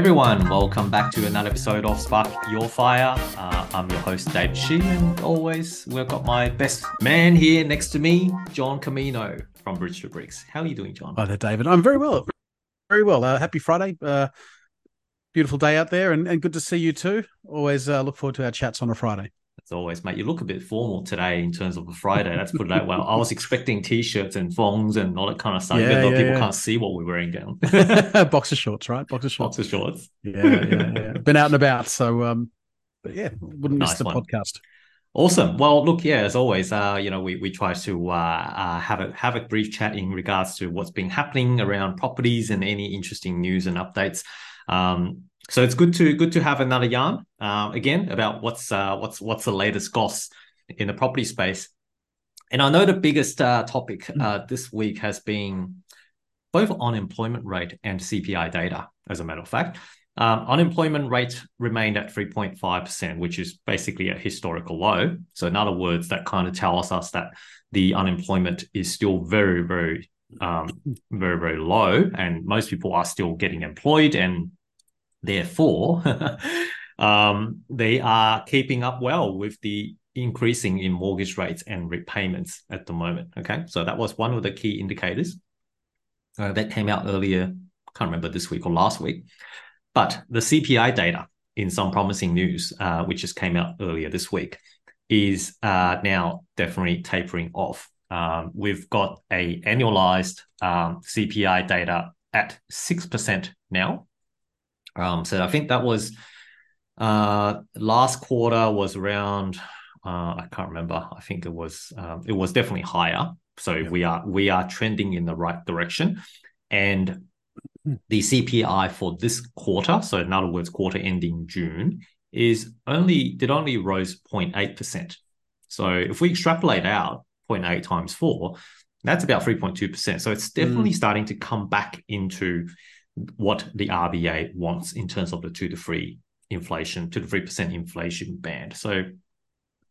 Everyone. Welcome back to another episode of Spark Your Fire. Uh, I'm your host, Dave Shih, and always we've got my best man here next to me, John Comino from Bridge to Bricks. How are you doing, John? Hi there, David. I'm very well. Very well. Uh, happy Friday. Uh, beautiful day out there, and, and good to see you too. Always uh, look forward to our chats on a Friday. As always, mate, you look a bit formal today in terms of a Friday. Let's put it that way. I was expecting t-shirts and thongs and all that kind of stuff, Yeah, even though yeah, people yeah. can't see what we're wearing down. Boxer shorts, right? Boxer shorts. Boxer shorts. Yeah, yeah, yeah. Been out and about, so um, but yeah, wouldn't miss the one. podcast. Awesome. Well, look, yeah, as always, uh, you know, we, we try to uh, uh, have a have a brief chat in regards to what's been happening around properties and any interesting news and updates. Um, so it's good to good to have another yarn um, again about what's uh, what's what's the latest goss in the property space. And I know the biggest uh, topic uh, this week has been both unemployment rate and CPI data. As a matter of fact, um, unemployment rate remained at 3.5%, which is basically a historical low. So, in other words, that kind of tells us that the unemployment is still very, very, um, very, very low, and most people are still getting employed, and therefore, um, they are keeping up well with the increasing in mortgage rates and repayments at the moment. Okay, so that was one of the key indicators uh, that came out earlier. Can't remember this week or last week. But the CPI data in some promising news, uh, which just came out earlier this week, is uh, now definitely tapering off. Um, we've got a annualized um, CPI data at six percent now. Um, so I think that was uh, last quarter was around. Uh, I can't remember. I think it was um, it was definitely higher. So Yeah. we are we are trending in the right direction, and the CPI for this quarter, so in other words, quarter ending June, is only did only rose 0.8%. So if we extrapolate out 0.8 times four, that's about 3.2%. So it's definitely starting to come back into what the RBA wants in terms of the two to three inflation, two to three percent inflation band. So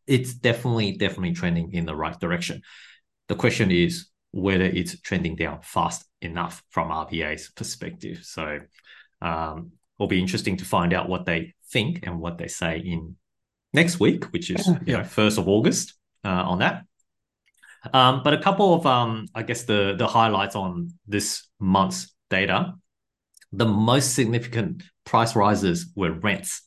it's definitely, definitely trending in the right direction. The question is whether it's trending down fast enough from RBA's perspective. So um, it'll be interesting to find out what they think and what they say in next week, which is you know first of August uh, on that. Um, but a couple of um, I guess the the highlights on this month's data. The most significant price rises were rents.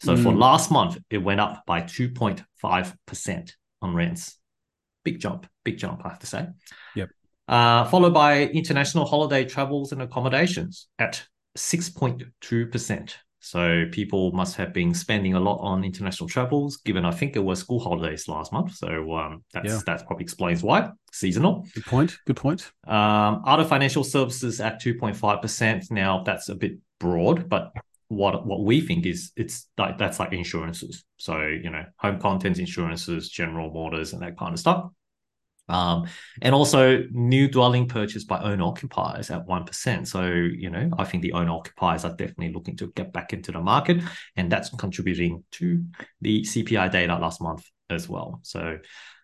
So for Mm. last month, it went up by 2.5% on rents. Big jump, big jump, I have to say. Yep. Uh, followed by international holiday travels and accommodations at 6.2%. So people must have been spending a lot on international travels, given I think it was school holidays last month. So um, that's Yeah. that probably explains why. Seasonal. Good point. Good point. Um, other financial services at 2.5%. Now that's a bit broad, but what what we think is it's like that's like insurances. So, you know, home contents insurances, general motors, and that kind of stuff. Um, and also new dwelling purchase by owner occupiers at 1%. So, you know, I think the owner occupiers are definitely looking to get back into the market, and that's contributing to the CPI data last month as well. So,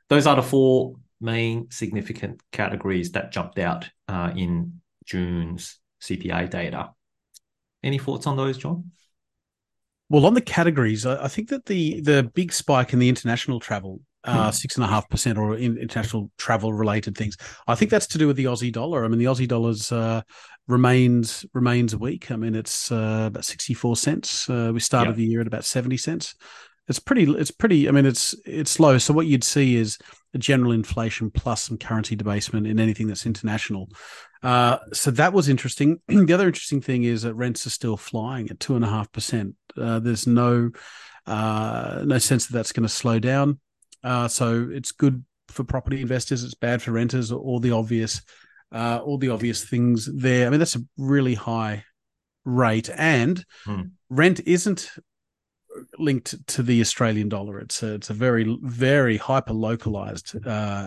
those are the four main significant categories that jumped out uh, in June's CPI data. Any thoughts on those, John? Well, on the categories, I think that the the big spike in the international travel, uh, Hmm. six and a half percent, or in international travel related things, I think that's to do with the Aussie dollar. I mean, the Aussie dollar's uh, remains remains weak. I mean, it's uh, about sixty four cents. Uh, we started the year at about seventy cents. It's pretty. It's pretty. I mean, it's it's low. So what you'd see is a general inflation plus some currency debasement in anything that's international. Uh, so that was interesting. the other interesting thing is that rents are still flying at two and a half percent. Uh, There's no uh, no sense that that's going to slow down. Uh, so it's good for property investors. It's bad for renters. All the obvious, uh, all the obvious things there. I mean, that's a really high rate, and Hmm. rent isn't linked to the Australian dollar. It's a, it's a very very hyper localized uh,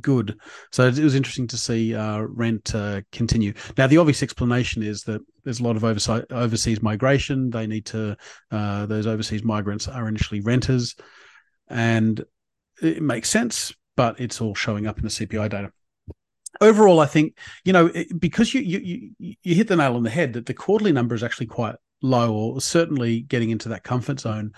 good. So it was interesting to see uh, rent uh, continue. Now, the obvious explanation is that there's a lot of overseas overseas migration. They need to uh, those overseas migrants are initially renters, and it makes sense. But it's all showing up in the CPI data. overall, I think you know because you you you hit the nail on the head that the quarterly number is actually quite low, or certainly getting into that comfort zone.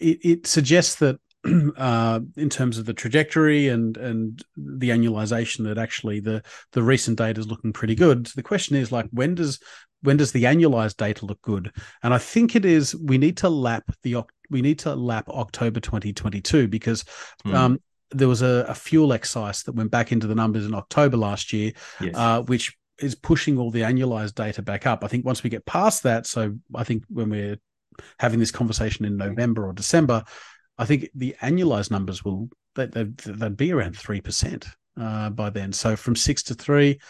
It, it suggests that uh, in terms of the trajectory and and the annualization, that actually the the recent data is looking pretty good. So the question is like when does when does the annualized data look good? And I think it is we need to lap the we need to lap October 2022 because mm. um, there was a, a, fuel excise that went back into the numbers in October last year, yes. uh, which is pushing all the annualized data back up. I think once we get past that, so I think when we're having this conversation in November or December, I think the annualized numbers will they'd, they'd be around three percent uh, by then. So from six to three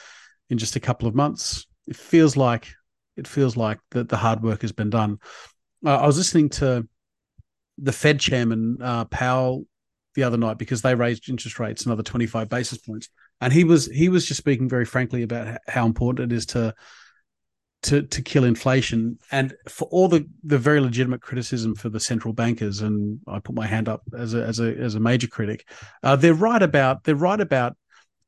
in just a couple of months, it feels like it feels like that the hard work has been done. Uh, I was listening to the Fed chairman uh, Powell the other night because they raised interest rates another 25 basis points. And he was he was just speaking very frankly about how important it is to to to kill inflation. And for all the the very legitimate criticism for the central bankers and I put my hand up as a as a as a major critic uh, they're right about they're right about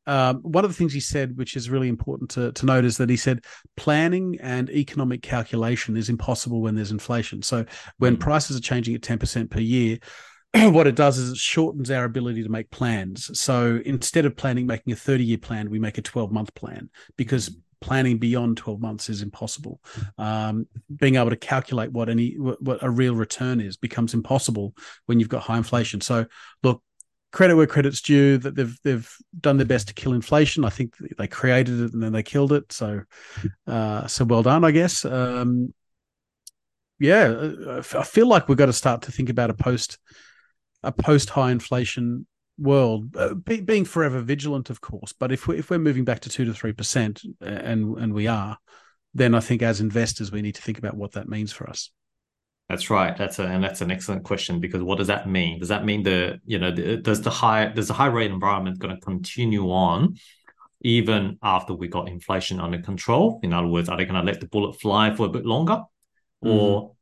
um, one of the things he said, which is really important to, to note, is that he said planning and economic calculation is impossible when there's inflation. So when mm. prices are changing at 10% per year, what it does is it shortens our ability to make plans. So instead of planning, making a 30 year plan, we make a 12 month plan because mm. planning beyond 12 months is impossible. Um, being able to calculate what any what a real return is becomes impossible when you've got high inflation. So look, credit where credit's due that they've they've done their best to kill inflation. I think they created it and then they killed it. So uh, so well done, I guess. Um, yeah, uh, I feel like we've got to start to think about a post a post high inflation world, uh, be, being forever vigilant, of course. But if we if we're moving back to two to three percent, and and we are, then I think as investors we need to think about what that means for us. That's right. That's a, and that's an excellent question because what does that mean? Does that mean the you know the, does the high does the high rate environment going to continue on even after we got inflation under control? In other words, are they going to let the bullet fly for a bit longer, mm-hmm. or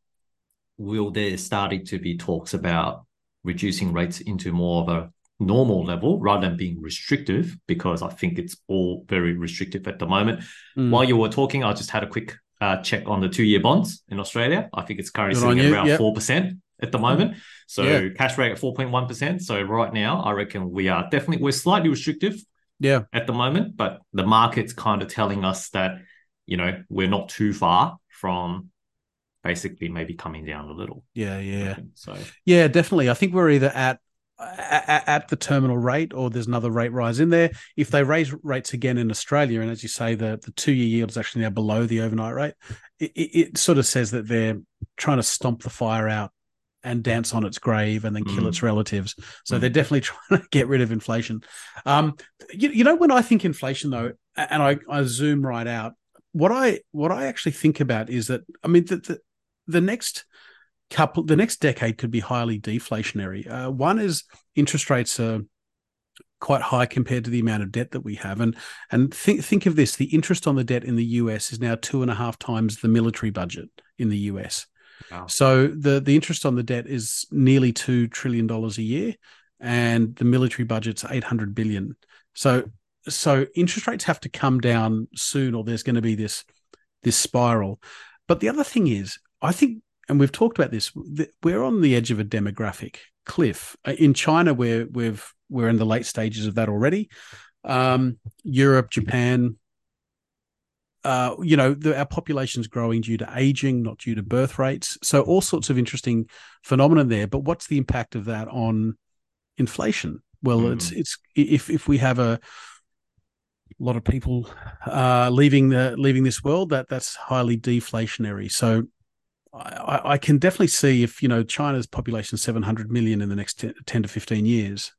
will there starting to be talks about reducing rates into more of a normal level rather than being restrictive? Because I think it's all very restrictive at the moment. Mm. While you were talking, I just had a quick uh, check on the two year bonds in Australia. I think it's currently Good sitting at around four percent at the moment. So yeah. cash rate at four point one percent. So right now, I reckon we are definitely we're slightly restrictive. Yeah, at the moment, but the market's kind of telling us that you know we're not too far from basically maybe coming down a little. Yeah, yeah. So yeah, definitely. I think we're either at at, at, the terminal rate or there's another rate rise in there. If they raise rates again in Australia, and as you say, the, the two year yield is actually now below the overnight rate, it, it, sort of says that they're trying to stomp the fire out and dance on its grave and then kill mm. its relatives. So mm. they're definitely trying to get rid of inflation. Um, you, you know, when I think inflation though, and I, I zoom right out, what I what I actually think about is that I mean the, the, the next couple the next decade could be highly deflationary. Uh, one is interest rates are quite high compared to the amount of debt that we have, and and think think of this: the interest on the debt in the US is now two and a half times the military budget in the US. Wow. So the the interest on the debt is nearly two trillion dollars a year, and the military budget's eight hundred billion. So so interest rates have to come down soon, or there's going to be this this spiral. But the other thing is, I think and we've talked about this. We're on the edge of a demographic cliff uh, in China. We're we've we're in the late stages of that already. Um, Europe, Japan. Uh, you know, the, our population's growing due to aging, not due to birth rates. So all sorts of interesting phenomena there. But what's the impact of that on inflation? Well, mm. it's it's if if we have a lot of people uh, leaving the leaving this world, that that's highly deflationary. So I, I, can definitely see if you know China's population 700 million in the next 10, to 15 years,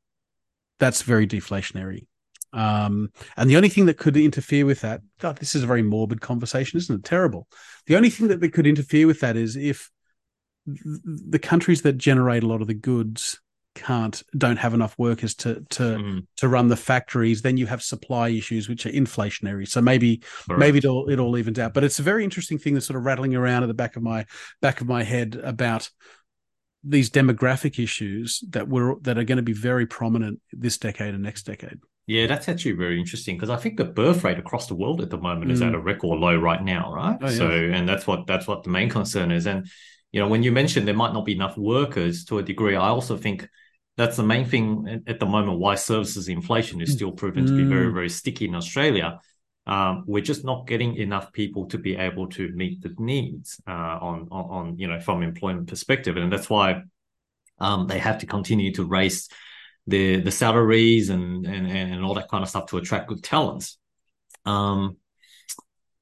that's very deflationary. Um, and the only thing that could interfere with that, God, this is a very morbid conversation, isn't it? Terrible. The only thing that, that could interfere with that is if the countries that generate a lot of the goods can't don't have enough workers to to mm. to run the factories then you have supply issues which are inflationary so maybe right. maybe it all it all evens out but it's a very interesting thing that's sort of rattling around at the back of my back of my head about these demographic issues that were that are going to be very prominent this decade and next decade Yeah, that's actually very interesting because I think the birth rate across the world at the moment mm. is at a record low right now, right? Oh, yeah. So, and that's what that's what the main concern is. And you know, when you mentioned there might not be enough workers to a degree, I also think that's the main thing at the moment why services inflation is still proven mm. to be very mm. very sticky in Australia. Um, we're just not getting enough people to be able to meet the needs uh, on, on, on you know from employment perspective, and that's why um, they have to continue to raise the the salaries and, and and all that kind of stuff to attract good talents. Um,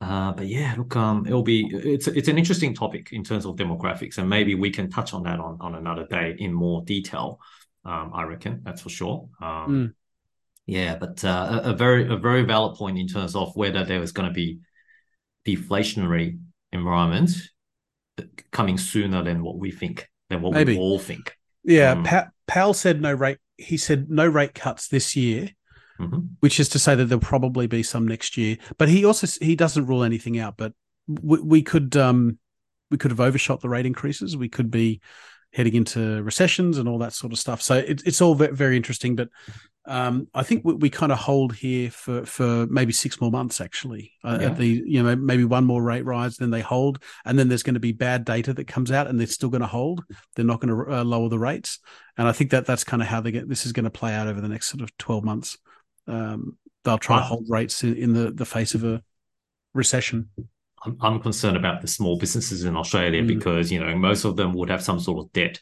uh, but yeah, look, um, it'll be it's it's an interesting topic in terms of demographics, and maybe we can touch on that on on another day in more detail. Um, I reckon that's for sure. Um, mm. Yeah, but uh, a, a, very a very valid point in terms of whether there is going to be deflationary environment coming sooner than what we think, than what maybe. we all think. Yeah, um, pa- Powell said no rate he said no rate cuts this year, mm-hmm. which is to say that there'll probably be some next year. But he also he doesn't rule anything out. But we, we could um, we could have overshot the rate increases. We could be heading into recessions and all that sort of stuff. So it, it's all very interesting. But um, I think we, we kind of hold here for for maybe six more months actually. Uh, yeah. The you know maybe one more rate rise, then they hold, and then there's going to be bad data that comes out, and they're still going to hold. They're not going to uh, lower the rates, and I think that that's kind of how they get this is going to play out over the next sort of twelve months. Um, they'll try to hold rates in, in the the face of a recession. I'm, I'm concerned about the small businesses in Australia mm. because you know most of them would have some sort of debt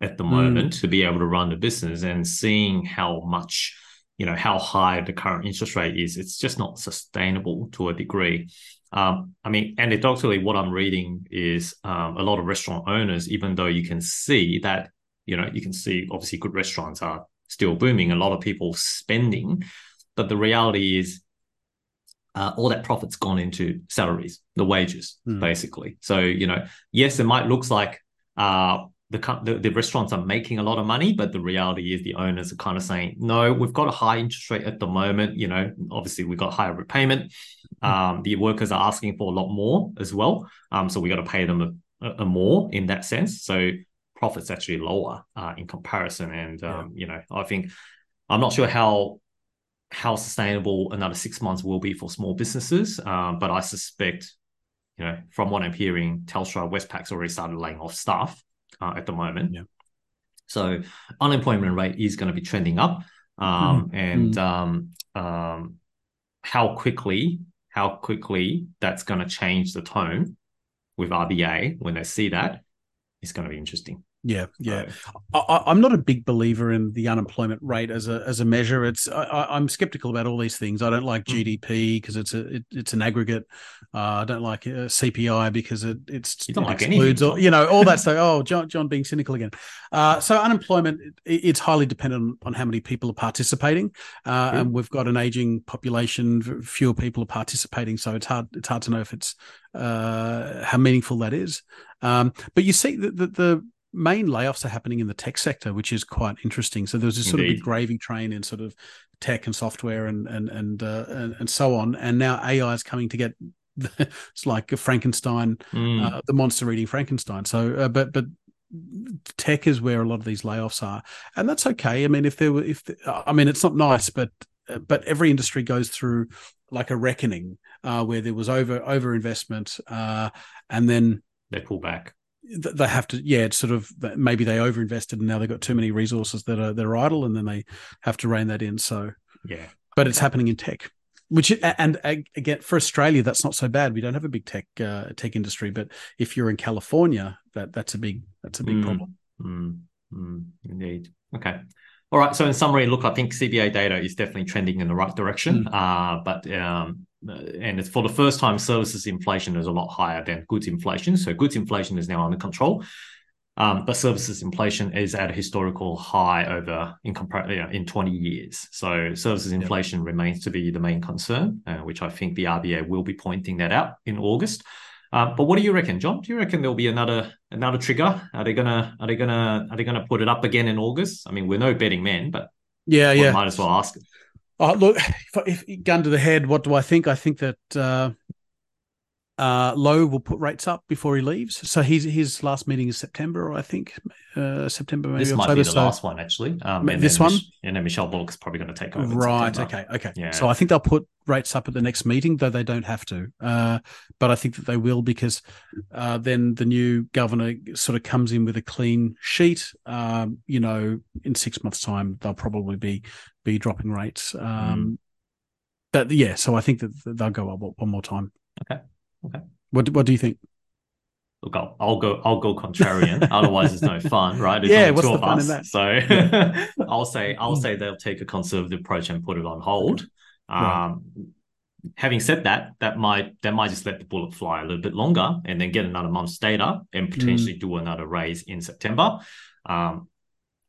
at the moment mm. to be able to run the business and seeing how much you know how high the current interest rate is it's just not sustainable to a degree um, i mean anecdotally what i'm reading is um, a lot of restaurant owners even though you can see that you know you can see obviously good restaurants are still booming a lot of people spending but the reality is uh, all that profit's gone into salaries the wages mm. basically so you know yes it might looks like uh, the, the, the restaurants are making a lot of money, but the reality is the owners are kind of saying, no, we've got a high interest rate at the moment. You know, obviously we've got higher repayment. Hmm. Um, the workers are asking for a lot more as well. Um, so we got to pay them a, a, more in that sense. So profits actually lower uh, in comparison. And um, yeah. you know, I think I'm not sure how how sustainable another six months will be for small businesses, um, but I suspect, you know, from what I'm hearing, Telstra, Westpac's already started laying off staff uh, at the moment. Yeah. So unemployment rate is going to be trending up, um, mm. and mm. Um, um, how quickly how quickly that's going to change the tone with RBA when they see that is going to be interesting. Yeah, yeah. I, am not a big believer in the unemployment rate as a as a measure. It's I, am skeptical about all these things. I don't like mm. GDP because it's a it, it's an aggregate. Uh, I don't like uh, CPI because it it's it like excludes or, you know all that stuff. Oh, John John being cynical again. Uh, so unemployment it, it's highly dependent on how many people are participating, uh, and we've got an aging population. Fewer people are participating, so it's hard it's hard to know if it's uh, how meaningful that is. Um, but you see the, the, the main layoffs are happening in the tech sector, which is quite interesting. So there's this sort Indeed. of big gravy train in sort of tech and software and and and uh, and, and, so on. And now AI is coming to get. it's like a Frankenstein, mm. uh, the monster eating Frankenstein. So, uh, but but tech is where a lot of these layoffs are, and that's okay. I mean, if there were, if the, I mean, it's not nice, but but every industry goes through like a reckoning uh, where there was over over investment, uh, and then they pull back they have to yeah it's sort of maybe they overinvested and now they've got too many resources that are they're idle and then they have to rein that in so. Yeah. But it's happening in tech which and again for australia that's not so bad. We don't have a big tech uh, tech industry but if you're in california that that's a big that's a big mm, problem. Mm, mm, indeed. Okay. All right. So in summary look i think CPI data is definitely trending in the right direction. Mm. uh, but um, and it's for the first time services inflation is a lot higher than goods inflation. So goods inflation is now under control. Um, but services inflation is at a historical high over in compar- you know, in 20 years. So services inflation yep. remains to be the main concern, uh, which I think the RBA will be pointing that out in August. Uh, but what do you reckon, John? Do you reckon there'll be another another trigger? Are they gonna are they gonna are they gonna put it up again in August? I mean, we're no betting men, but yeah, yeah, might as well ask. Oh, look, if, if gun to the head, what do I think? I think that uh, uh, Lowe will put rates up before he leaves. So his his last meeting is September, I think, uh, September maybe this October. might be the so, last one actually. Um, and this one? And then Michelle Bullock's probably going to take over. right. September. Okay. Okay. Yeah. So I think they'll put rates up at the next meeting, though they don't have to. Uh, but I think that they will because uh, then the new governor sort of comes in with a clean sheet. Um, you know, in six months' time, they'll probably be be dropping rates. Mm. Um, But yeah, so I think that they'll go up one more time. Okay. Okay. What What do you think? Look, I'll, I'll go. I'll go contrarian. Otherwise, it's no fun, right? There's Yeah, what's the fun in that? So I'll say I'll say they'll take a conservative approach and put it on hold. Right. Um, having said that, that might that might just let the bullet fly a little bit longer and then get another month's data and potentially do another raise in September. Um,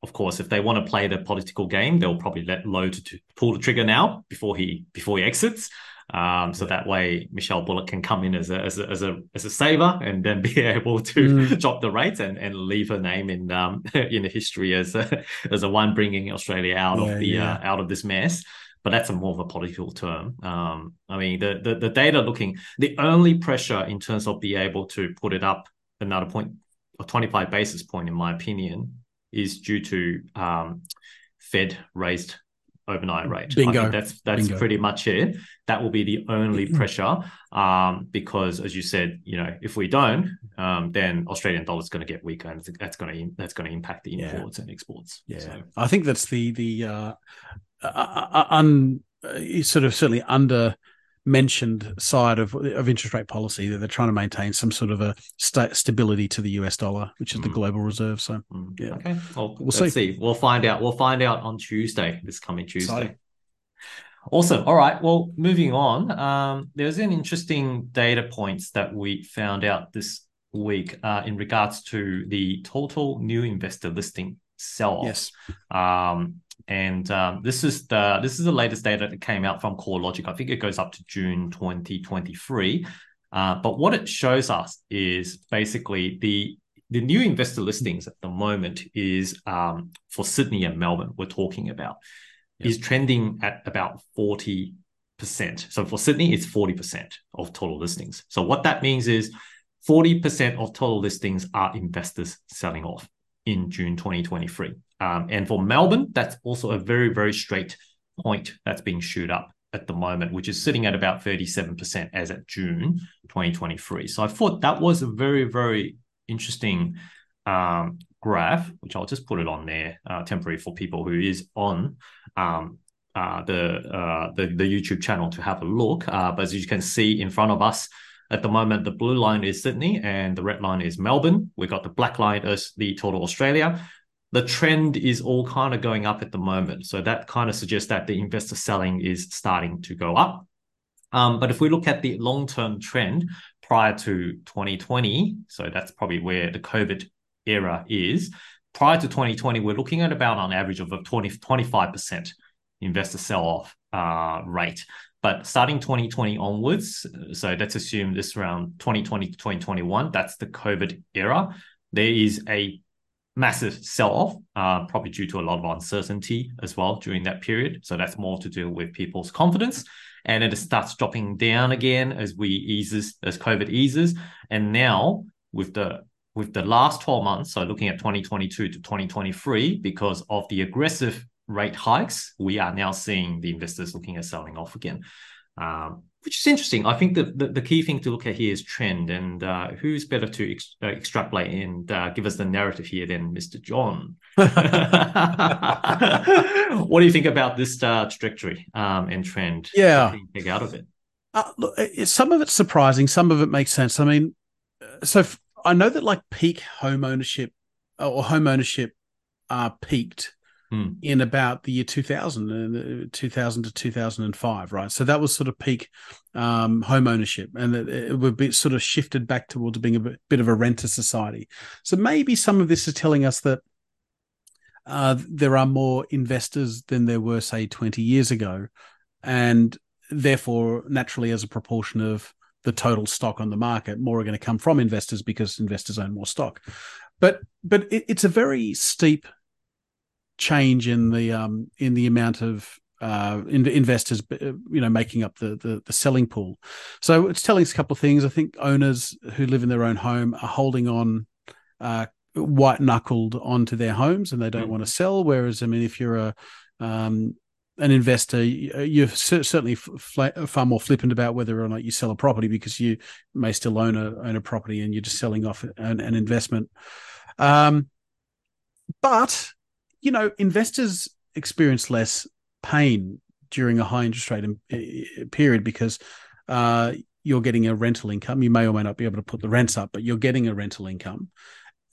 of course, if they want to play the political game, they'll probably let Lowe to, to pull the trigger now before he before he exits. Um, so that way Michelle Bullock can come in as a as a as a, as a saver and then be able to Mm. drop the rates and, and leave her name in um in the history as a, as a one bringing Australia out Yeah, of the yeah. uh, out of this mess. But that's a more of a political term. Um, I mean the, the the data looking the only pressure in terms of be able to put it up another point or 25 basis point in my opinion is due to um, Fed raised overnight rate. I Bingo. think that's that's Bingo. pretty much it. That will be the only pressure, um, because as you said, you know, if we don't, um, then Australian dollar is going to get weaker, and that's going to that's going to impact the Yeah. imports and exports. Yeah, So, I think that's the the uh, uh, uh, un uh, sort of certainly under mentioned side of of interest rate policy that they're trying to maintain some sort of a sta- stability to the US dollar, which is the Mm. global reserve. So mm, Yeah. Okay. Well, We'll let's see. We'll find out. We'll find out on Tuesday. This coming Tuesday. Exciting. Awesome. All right. Well, moving on. Um, there's an interesting data points that we found out this week uh, in regards to the total new investor listing sell-off. yes, Um, and um, this is the this is the latest data that came out from CoreLogic. I think it goes up to June 2023. Uh, but what it shows us is basically the the new investor listings at the moment is um, for Sydney and Melbourne. We're talking about Yep. is trending at about 40 percent. So for Sydney, it's 40 percent of total listings. So what that means is 40 percent of total listings are investors selling off in June 2023. Um, and for Melbourne, that's also a very, very straight point that's being shoot up at the moment, which is sitting at about 37% as at June 2023. So I thought that was a very, very interesting um, graph, which I'll just put it on there uh, temporary for people who is on um, uh, the, uh, the the YouTube channel to have a look. Uh, but as you can see in front of us, at the moment, the blue line is Sydney and the red line is Melbourne. We've got the black line as the total Australia. The trend is all kind of going up at the moment. So that kind of suggests that the investor selling is starting to go up. Um, but if we look at the long term trend prior to 2020, so that's probably where the COVID era is. Prior to 2020, we're looking at about on average of a 20, 25% investor sell off uh, rate. But starting 2020 onwards, so let's assume this around 2020 to 2021, that's the COVID era. There is a massive sell off, uh, probably due to a lot of uncertainty as well during that period. So that's more to do with people's confidence. And it starts dropping down again as we eases, as COVID eases. And now with the with the last 12 months, so looking at 2022 to 2023, because of the aggressive rate hikes, we are now seeing the investors looking at selling off again. Um, which is interesting. I think that the, the key thing to look at here is trend, and uh, who's better to ex- uh, extrapolate and uh, give us the narrative here than Mr. John? what do you think about this uh, trajectory um, and trend? Yeah. Take out of it? Uh, look, some of it's surprising, some of it makes sense. I mean, uh, so f- I know that like peak home ownership or home ownership uh, peaked Hmm. in about the year 2000, uh, 2000 to 2005, right? So that was sort of peak um, home ownership, and it, it would be sort of shifted back towards being a bit, bit of a renter society. So maybe some of this is telling us that uh, there are more investors than there were, say, 20 years ago, and therefore, naturally, as a proportion of the total stock on the market, more are going to come from investors because investors own more stock. But but it, it's a very steep change in the um in the amount of uh, in, investors, uh, you know, making up the, the, the selling pool. So it's telling us a couple of things. I think owners who live in their own home are holding on uh, white knuckled onto their homes, and they don't mm. want to sell. Whereas, I mean, if you're a um, an investor, you're certainly far more flippant about whether or not you sell a property because you may still own a own a property and you're just selling off an, an investment. Um, but you know, investors experience less pain during a high interest rate period because uh, you're getting a rental income. You may or may not be able to put the rents up, but you're getting a rental income,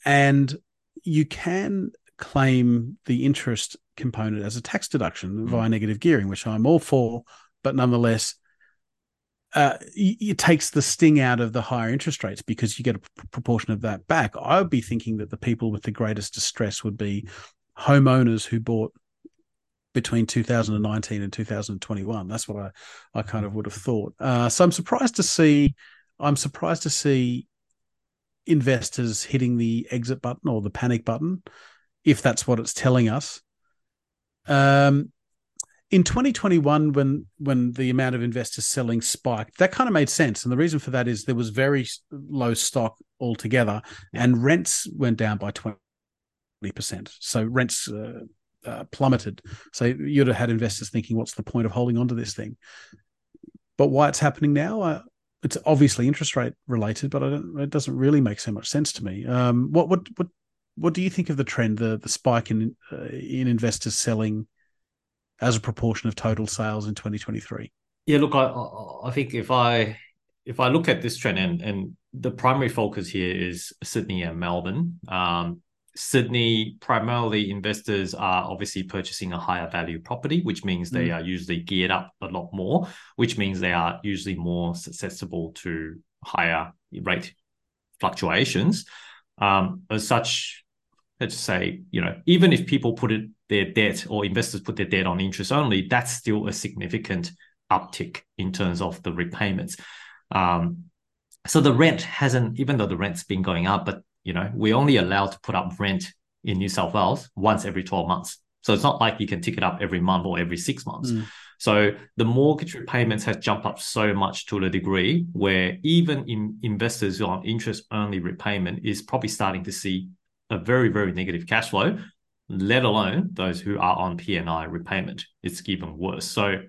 and you can claim the interest component as a tax deduction mm-hmm. via negative gearing, which I'm all for, but nonetheless, uh, it takes the sting out of the higher interest rates because you get a proportion of that back. I would be thinking that the people with the greatest distress would be homeowners who bought between 2019 and 2021. That's what I, I kind of would have thought. Uh, so I'm surprised to see, I'm surprised to see investors hitting the exit button or the panic button, if that's what it's telling us. Um, in 2021, when when the amount of investors selling spiked, that kind of made sense, and the reason for that is there was very low stock altogether, and rents went down by 20 percent. So rents uh, uh, plummeted. So you'd have had investors thinking, "What's the point of holding on to this thing?" But why it's happening now? Uh, it's obviously interest rate related, but it doesn't really make so much sense to me. Um, what what what what do you think of the trend, the the spike in uh, in investors selling as a proportion of total sales in 2023? Yeah, look, I I think if I if I look at this trend and and the primary focus here is Sydney and Melbourne. Um, Sydney, primarily investors are obviously purchasing a higher value property, which means they mm. are usually geared up a lot more, which means they are usually more susceptible to higher rate fluctuations. Um, as such, let's say, you know, even if people put it, their debt or investors put their debt on interest only, that's still a significant uptick in terms of the repayments. Um, so the rent hasn't, even though the rent's been going up, but you know, we're only allowed to put up rent in New South Wales once every 12 months. So it's not like you can tick it up every month or every six months. Mm. So the mortgage repayments has jumped up so much to the degree where even in investors who are on interest only repayment is probably starting to see a very, very negative cash flow, let alone those who are on PNI repayment. It's even worse. So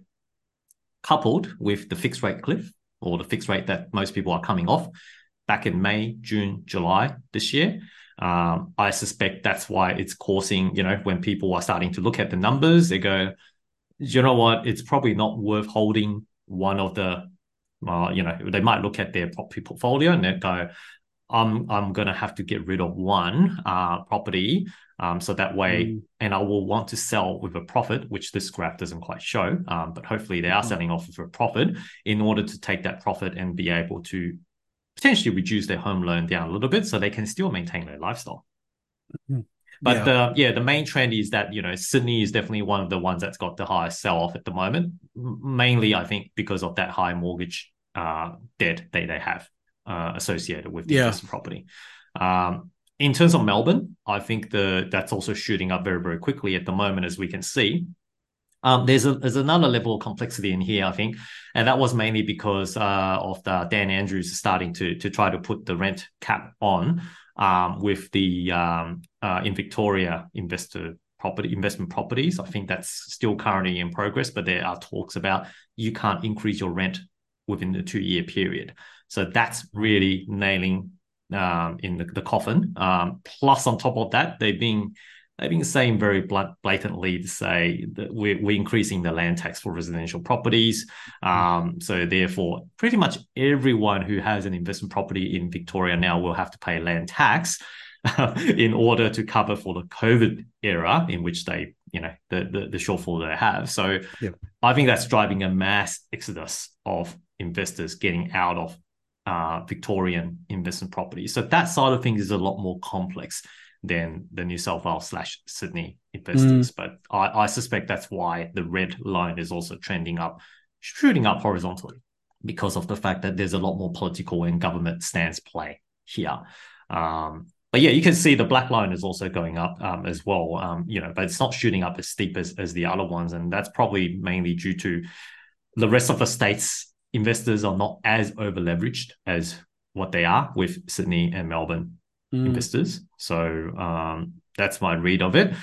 coupled with the fixed rate cliff or the fixed rate that most people are coming off, back in May, June, July this year. Um, I suspect that's why it's causing, you know, when people are starting to look at the numbers, they go, you know what, it's probably not worth holding one of the, uh, you know, they might look at their property portfolio and they go, I'm I'm gonna have to get rid of one uh, property, um, so that way, mm. and I will want to sell with a profit, which this graph doesn't quite show, um, but hopefully they are mm. selling off with a profit in order to take that profit and be able to potentially reduce their home loan down a little bit so they can still maintain their lifestyle. Mm-hmm. But yeah. the yeah, the main trend is that you know Sydney is definitely one of the ones that's got the highest sell off at the moment. Mainly, I think because of that high mortgage uh, debt they they have uh, associated with the yeah. property. Um, in terms of Melbourne, I think the that's also shooting up very very quickly at the moment, as we can see. Um, there's a there's another level of complexity in here, I think, and that was mainly because uh, of the Dan Andrews starting to to try to put the rent cap on um, with the um, uh, in Victoria investor property investment properties. I think that's still currently in progress, but there are talks about you can't increase your rent within the two year period. So that's really nailing um, in the, the coffin. Um, plus, on top of that, they've been they've been saying very blatantly to say that we're, we're increasing the land tax for residential properties. Um, so therefore, pretty much everyone who has an investment property in Victoria now will have to pay land tax in order to cover for the COVID era in which they, you know, the the, the shortfall they have. So I think that's driving a mass exodus of investors getting out of uh, Victorian investment properties. So that side of things is a lot more complex than the New South Wales slash Sydney investors. Mm. But I, I suspect that's why the red line is also trending up, shooting up horizontally because of the fact that there's a lot more political and government stance play here. Um, but yeah, you can see the black line is also going up um, as well. Um, you know, but it's not shooting up as steep as, as the other ones, and that's probably mainly due to the rest of the states investors are not as over leveraged as what they are with Sydney and Melbourne mm. investors. So um, that's my read of it.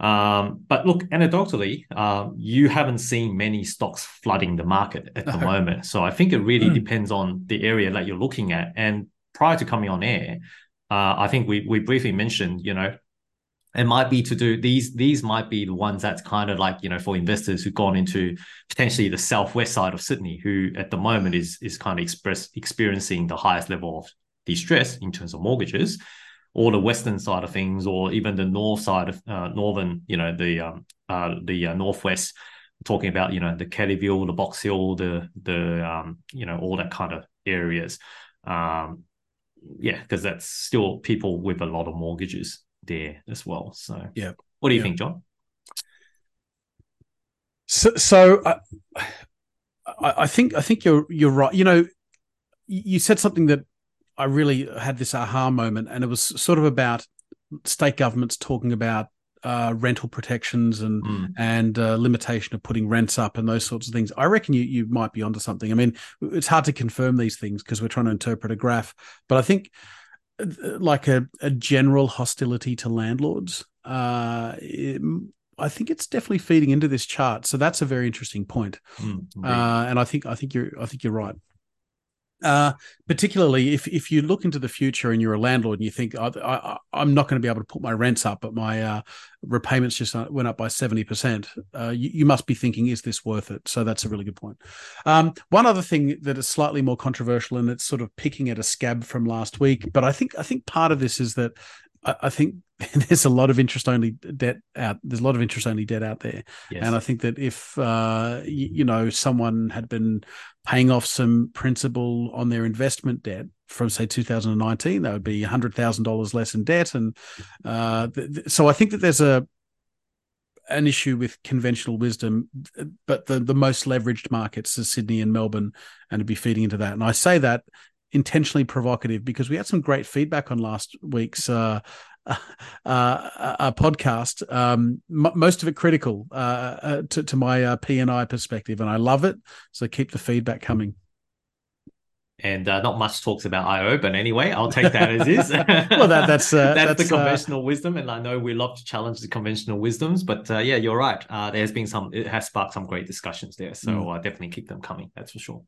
Um, but look, anecdotally, uh, you haven't seen many stocks flooding the market at the moment. So I think it really mm. depends on the area that you're looking at. And prior to coming on air, uh, I think we we briefly mentioned, you know, it might be to do these these might be the ones that's kind of like you know for investors who've gone into potentially the southwest side of Sydney, who at the moment is is kind of express experiencing the highest level of distress in terms of mortgages or the western side of things, or even the north side of uh, northern, you know, the um, uh, the uh, northwest, talking about you know the Kellyville, the Box Hill, the the um, you know all that kind of areas. Um, yeah, because that's still people with a lot of mortgages there as well. So yeah, what do you yeah. think, John? So, so uh, I, I think I think you're you're right. You know, you said something that I really had this aha moment, and it was sort of about state governments talking about uh, rental protections and mm. and uh, limitation of putting rents up and those sorts of things. I reckon you you might be onto something. I mean, it's hard to confirm these things because we're trying to interpret a graph, but I think uh, like a, a general hostility to landlords. Uh, it, I think it's definitely feeding into this chart. So that's a very interesting point. Mm, uh, and I think I think you're I think you're right. Uh, particularly if if you look into the future and you're a landlord and you think I, am not going to be able to put my rents up, but my uh, repayments just went up by seventy percent, uh, you, you, must be thinking, is this worth it? So that's a really good point. Um, one other thing that is slightly more controversial, and it's sort of picking at a scab from last week, but I think I think part of this is that I, think there's a lot of interest only debt out. There's a lot of interest only debt out there, yes. and I think that if uh, you, you, know someone had been paying off some principal on their investment debt from say 2019, that would be hundred thousand dollars less in debt, and uh, th- th- so I think that there's a an issue with conventional wisdom, but the the most leveraged markets are Sydney and Melbourne, and to be feeding into that. And I say that intentionally provocative because we had some great feedback on last week's uh, uh, uh, podcast. Um, m- most of it critical uh, uh to, to, my uh, P and I perspective, and I love it. So keep the feedback coming. And uh, not much talks about IO, but anyway, I'll take that as is. well, that, that's, that's, that's the conventional wisdom, and I know we love to challenge the conventional wisdoms, but yeah, you're right. there's been some, it has sparked some great discussions there, so mm. definitely keep them coming. That's for sure.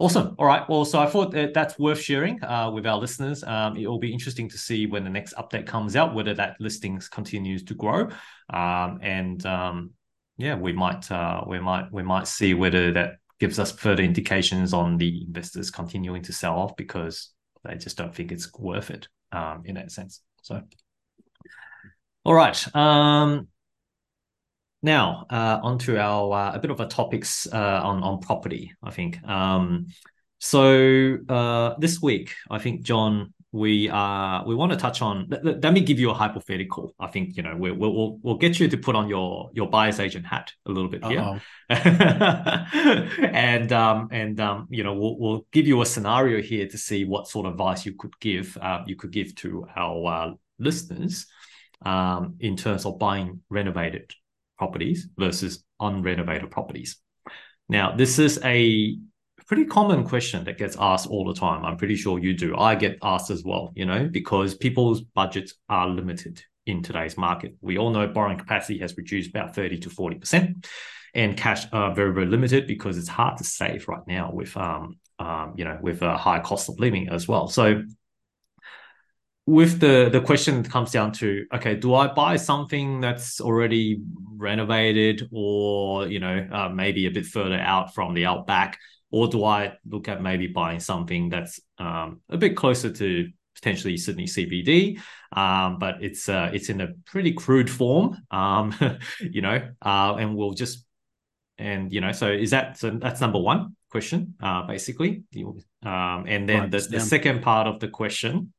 Awesome. All right. Well, so I thought that that's worth sharing uh, with our listeners. Um, it will be interesting to see when the next update comes out, whether that listings continues to grow, um, and um, yeah, we might uh, we might we might see whether that gives us further indications on the investors continuing to sell off because they just don't think it's worth it um, in that sense. So, all right. Now, uh, onto our uh, a bit of a topics uh, on on property. I think. Um, so uh, this week, I think John, we uh we want to touch on. Let, let, me give you a hypothetical. I think you know we, will we'll we'll get you to put on your your buyer's agent hat a little bit here, and um and um you know we'll we'll give you a scenario here to see what sort of advice you could give uh, you could give to our uh, listeners um in terms of buying renovated properties versus unrenovated properties. Now, this is a pretty common question that gets asked all the time. I'm pretty sure you do. I get asked as well, you know, because people's budgets are limited in today's market. We all know borrowing capacity has reduced about 30 to 40%, and cash are very, very limited because it's hard to save right now with, um, um, you know, with a high cost of living as well. So with the the question comes down to okay do i buy something that's already renovated or you know uh, maybe a bit further out from the outback? Or do i look at maybe buying something that's um, a bit closer to potentially sydney cbd um, but it's uh, it's in a pretty crude form um, you know uh, and we'll just and you know so is that so that's number one question uh, basically. Um, and then right, the, the second part of the question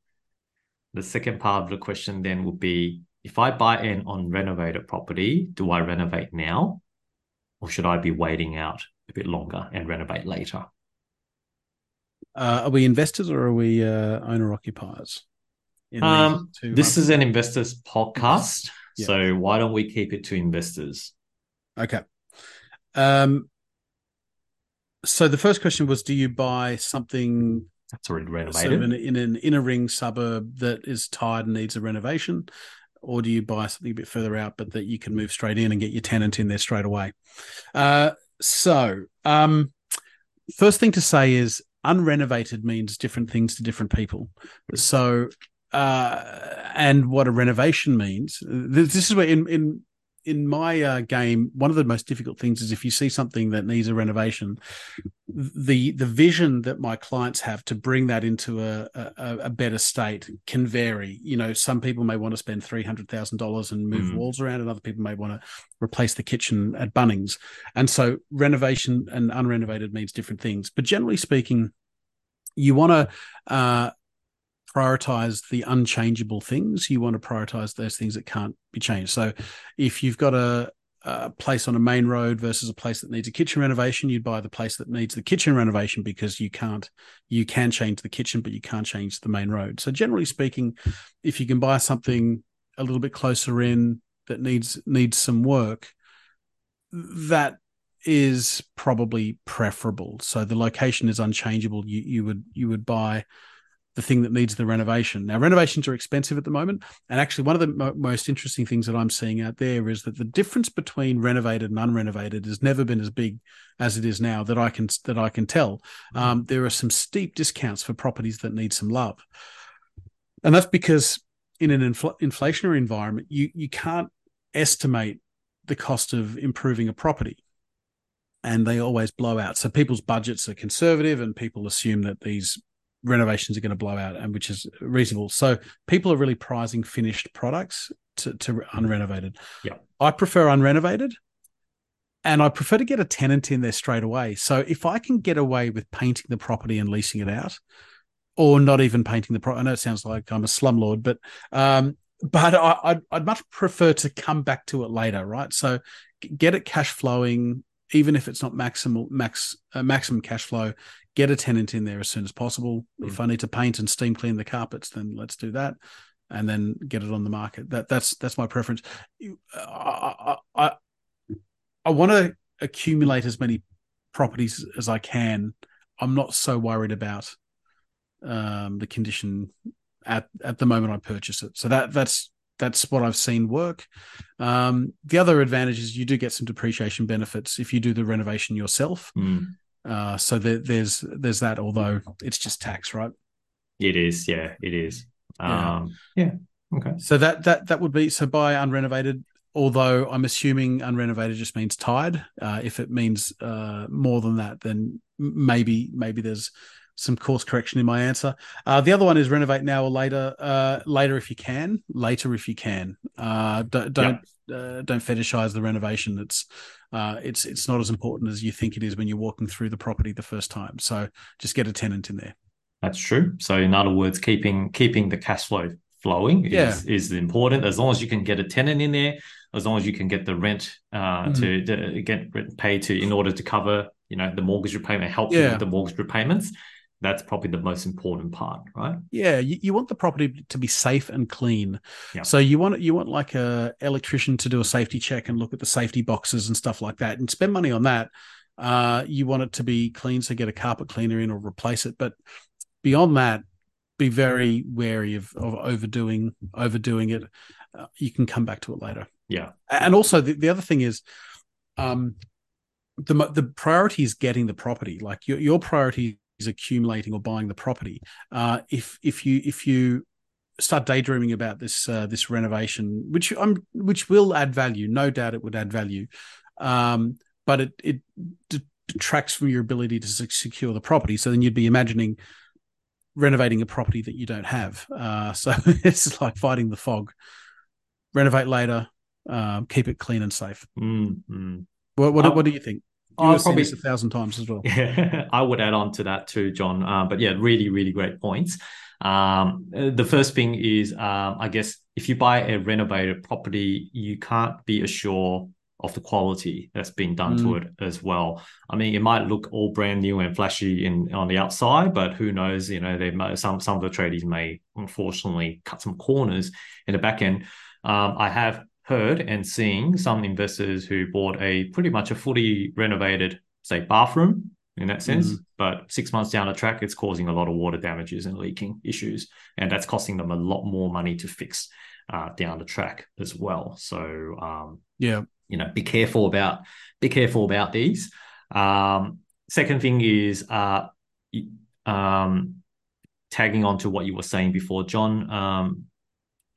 the second part of the question then would be if I buy an unrenovated property, do I renovate now? Or should I be waiting out a bit longer and renovate later? Uh, are we investors or are we uh, owner occupiers? Um, this is an investors podcast, yeah. so why don't we keep it to investors? Okay. Um, so the first question was: Do you buy something that's already renovated of in, in, an inner ring suburb that is tired and needs a renovation, or do you buy something a bit further out but that you can move straight in and get your tenant in there straight away? Uh, so, um, first thing to say is unrenovated means different things to different people. So, uh, and what a renovation means. This is where in in in my uh, game, one of the most difficult things is if you see something that needs a renovation, the the vision that my clients have to bring that into a, a, a better state can vary. You know, some people may want to spend three hundred thousand dollars and move mm. walls around, and other people may want to replace the kitchen at Bunnings. And so, renovation and unrenovated means different things. But generally speaking, you want to uh, prioritize the unchangeable things. You want to prioritize those things that can't be changed. So if you've got a, a, place on a main road versus a place that needs a kitchen renovation, you'd buy the place that needs the kitchen renovation because you can't you can change the kitchen, but you can't change the main road. So generally speaking, if you can buy something a little bit closer in that needs needs some work, that is probably preferable. So the location is unchangeable. You you would you would buy the thing that needs the renovation. Now, renovations are expensive at the moment. And actually, one of the mo- most interesting things that I'm seeing out there is that the difference between renovated and unrenovated has never been as big as it is now that I can that I can tell. Mm-hmm. Um, there are some steep discounts for properties that need some love, and that's because in an infl- inflationary environment, you you can't estimate the cost of improving a property and they always blow out. So people's budgets are conservative, and people assume that these renovations are going to blow out, and which is reasonable. So people are really prizing finished products to, to unrenovated. Yeah, I prefer unrenovated, and I prefer to get a tenant in there straight away. So if I can get away with painting the property and leasing it out, or not even painting the property, I know it sounds like I'm a slumlord, but um, but I, I'd, I'd much prefer to come back to it later, right? So get it cash flowing, even if it's not maximal max uh, maximum cash flow, get a tenant in there as soon as possible. Mm. If I need to paint and steam clean the carpets, then let's do that, and then get it on the market. That that's that's my preference. I I, I want to accumulate as many properties as I can. I'm not so worried about um, the condition at at the moment I purchase it. So that that's that's what I've seen work. Um, the other advantage is you do get some depreciation benefits if you do the renovation yourself. Mm. Uh, so there, there's there's that, although it's just tax, right? It is, yeah, it is. Yeah. Um, yeah. Okay. So that that that would be so by unrenovated. Although I'm assuming unrenovated just means tied. Uh, if it means uh, more than that, then maybe maybe there's some course correction in my answer. Uh, the other one is renovate now or later. Uh, later if you can. Later if you can. Uh, don't don't, uh, don't fetishize the renovation. It's uh, it's it's not as important as you think it is when you're walking through the property the first time. So just get a tenant in there. That's true. So in other words, keeping keeping the cash flow flowing is, yeah. is important. As long as you can get a tenant in there, as long as you can get the rent uh, mm. to, to, get paid to in order to cover you know the mortgage repayment, help yeah. with the mortgage repayments that's probably the most important part, right? Yeah, you, you want the property to be safe and clean. Yeah. So you want you want like a electrician to do a safety check and look at the safety boxes and stuff like that, and spend money on that. Uh, you want it to be clean, so get a carpet cleaner in or replace it. But beyond that, be very wary of, of overdoing overdoing it. Uh, you can come back to it later. Yeah, and also the, the other thing is, um, the the priority is getting the property. Like your your priority accumulating or buying the property. Uh, if if you if you start daydreaming about this uh, this renovation, which I'm which will add value, no doubt it would add value, um, but it it detracts from your ability to secure the property. So then you'd be imagining renovating a property that you don't have. Uh, so it's like fighting the fog. Renovate later, um, keep it clean and safe. Mm-hmm. What, what, what do you think? I'll probably a thousand times as well. Yeah, I would add on to that too, John. Uh, but yeah, really, really great points. Um, the first thing is, um, I guess, if you buy a renovated property, you can't be assured of the quality that's been done mm. to it as well. I mean, it might look all brand new and flashy in on the outside, but who knows? You know, they may, some some of the tradies may unfortunately cut some corners in the back end. Um, I have heard and seen some investors who bought a pretty much a fully renovated, say, bathroom in that sense. Mm. But six months down the track, it's causing a lot of water damages and leaking issues, and that's costing them a lot more money to fix uh, down the track as well. So um, yeah, you know, be careful about be careful about these. Um, second thing is uh, um, tagging on to what you were saying before, John. Um,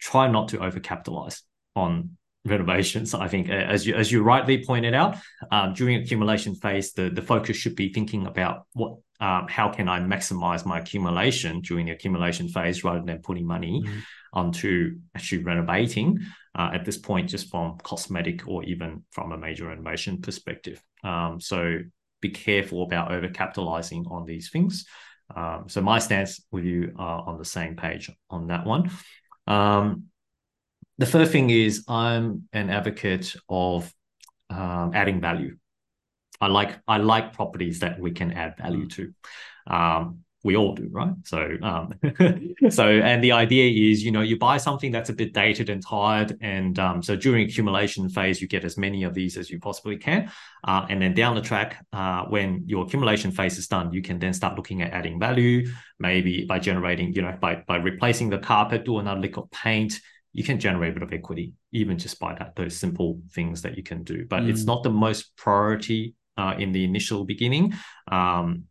try not to overcapitalize on renovations. I think, as you as you rightly pointed out, um, during accumulation phase, the the focus should be thinking about what um, how can I maximize my accumulation during the accumulation phase rather than putting money mm-hmm. onto actually renovating uh, at this point, just from cosmetic or even from a major renovation perspective. Um, so be careful about overcapitalizing on these things. Um, so my stance with you are on the same page on that one. Um, the first thing is I'm an advocate of um, adding value. I like I like properties that we can add value to. Um, we all do, right? So, um, so, and the idea is, you know, you buy something that's a bit dated and tired, and um, so during accumulation phase, you get as many of these as you possibly can, uh, and then down the track, uh, when your accumulation phase is done, you can then start looking at adding value, maybe by generating, you know, by by replacing the carpet, do another lick of paint, you can generate a bit of equity even just by that those simple things that you can do but mm. it's not the most priority uh, in the initial beginning um,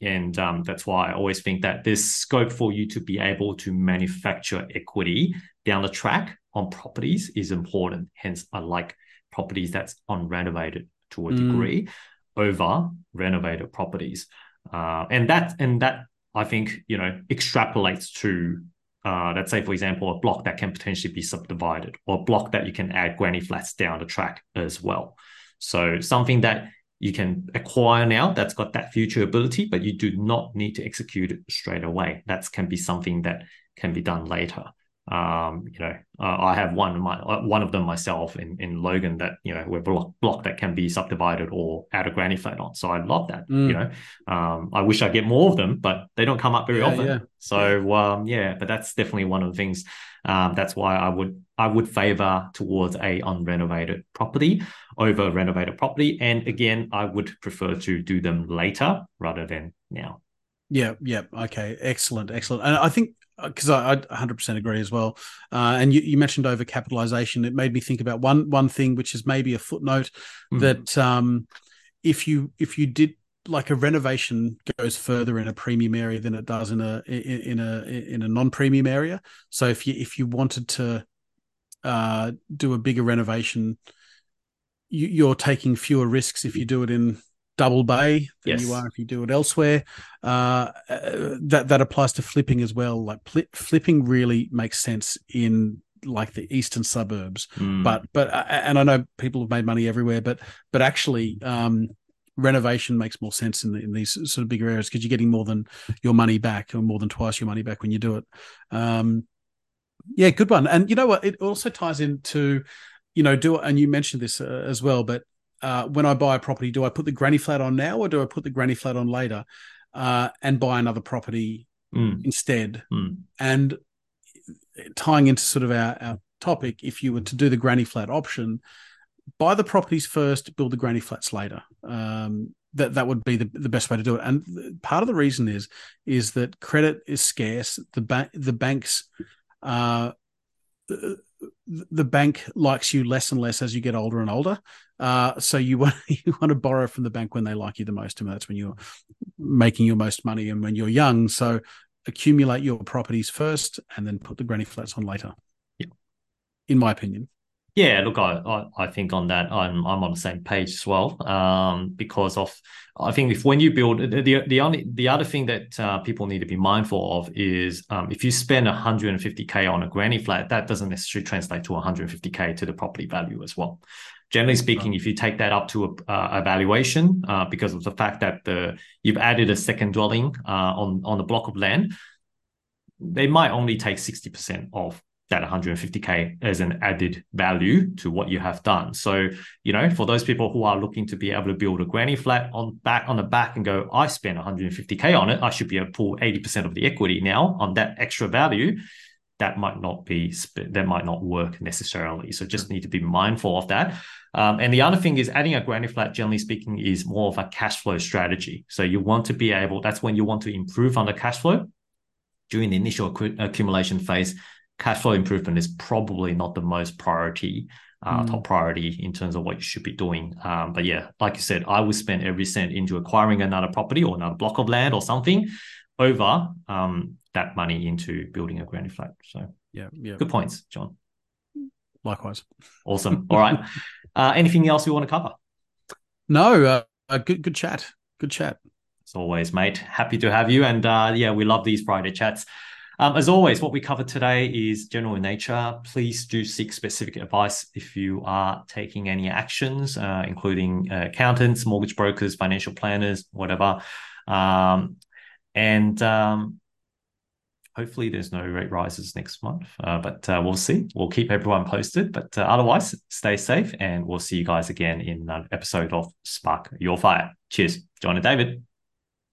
and um, that's why i always think that there's scope for you to be able to manufacture equity down the track on properties is important hence i like properties that's on renovated to a mm. degree over renovated properties uh, and that and that i think you know extrapolates to uh, let's say, for example, a block that can potentially be subdivided or a block that you can add granny flats down the track as well. So something that you can acquire now that's got that future ability, but you do not need to execute it straight away. That can be something that can be done later. Um, you know, uh, I have one of my uh, one of them myself in in Logan that you know we're block, block that can be subdivided or a granny flat on. So I love that. Mm. You know, um, I wish I get more of them, but they don't come up very yeah, often. Yeah. So um, yeah, but that's definitely one of the things. Um, that's why I would I would favor towards a unrenovated property over a renovated property. And again, I would prefer to do them later rather than now. Yeah, yeah. Okay, excellent, excellent. And I think because I, I 100% agree as well. Uh, and you, you, mentioned overcapitalization. It made me think about one one thing, which is maybe a footnote mm. that um, if you if you did like a renovation goes further in a premium area than it does in a in, in a in a non premium area. So if you if you wanted to uh, do a bigger renovation, you, you're taking fewer risks if you do it in double bay than yes. you are if you do it elsewhere. Uh, that that applies to flipping as well. Like pl- flipping really makes sense in like the eastern suburbs, mm. but but uh, and I know people have made money everywhere, but but actually. Um, renovation makes more sense in, the, in these sort of bigger areas because you're getting more than your money back or more than twice your money back when you do it. Um, yeah, good one. And you know what? It also ties into, you know, do and you mentioned this uh, as well, but uh, when I buy a property, do I put the granny flat on now or do I put the granny flat on later uh, and buy another property mm. instead? Mm. And tying into sort of our, our topic, if you were to do the granny flat option, buy the properties first, build the granny flats later. Um, that that would be the, the best way to do it. And part of the reason is is that credit is scarce. The bank the banks uh, the bank likes you less and less as you get older and older. Uh, so you want you want to borrow from the bank when they like you the most, and that's when you're making your most money and when you're young. So accumulate your properties first, and then put the granny flats on later. Yeah. In my opinion. Yeah, look, I, I, I think on that I'm I'm on the same page as well. Um, because of I think if when you build the the only the other thing that uh, people need to be mindful of is um, if you spend 150k on a granny flat, that doesn't necessarily translate to 150k to the property value as well. Generally speaking, if you take that up to a, uh, a valuation uh, because of the fact that the you've added a second dwelling uh, on on the block of land, they might only take 60% of that 150k as an added value to what you have done. So, you know, for those people who are looking to be able to build a granny flat on back on the back and go, I spent 150k on it, I should be able to pull 80% of the equity now on that extra value. That might not be that might not work necessarily. So just need to be mindful of that. Um, and the other thing is adding a granny flat, generally speaking, is more of a cash flow strategy. So you want to be able, that's when you want to improve on the cash flow during the initial accumulation phase cash flow improvement is probably not the most priority, uh, mm. top priority in terms of what you should be doing. Um, but yeah, like you said, I would spend every cent into acquiring another property or another block of land or something over um, that money into building a granny flat. So yeah, yeah, good points, John. Likewise. Awesome. All right. Uh, anything else you want to cover? No. Uh, uh, good. Good chat. Good chat. As always, mate. Happy to have you. And uh, yeah, we love these Friday chats. Um, as always, what we covered today is general in nature. Please do seek specific advice if you are taking any actions, uh, including uh, accountants, mortgage brokers, financial planners, whatever. Um, and um, hopefully, there's no rate rises next month, uh, but uh, we'll see. We'll keep everyone posted. But uh, otherwise, stay safe, and we'll see you guys again in an episode of Spark Your Fire. Cheers, John and David.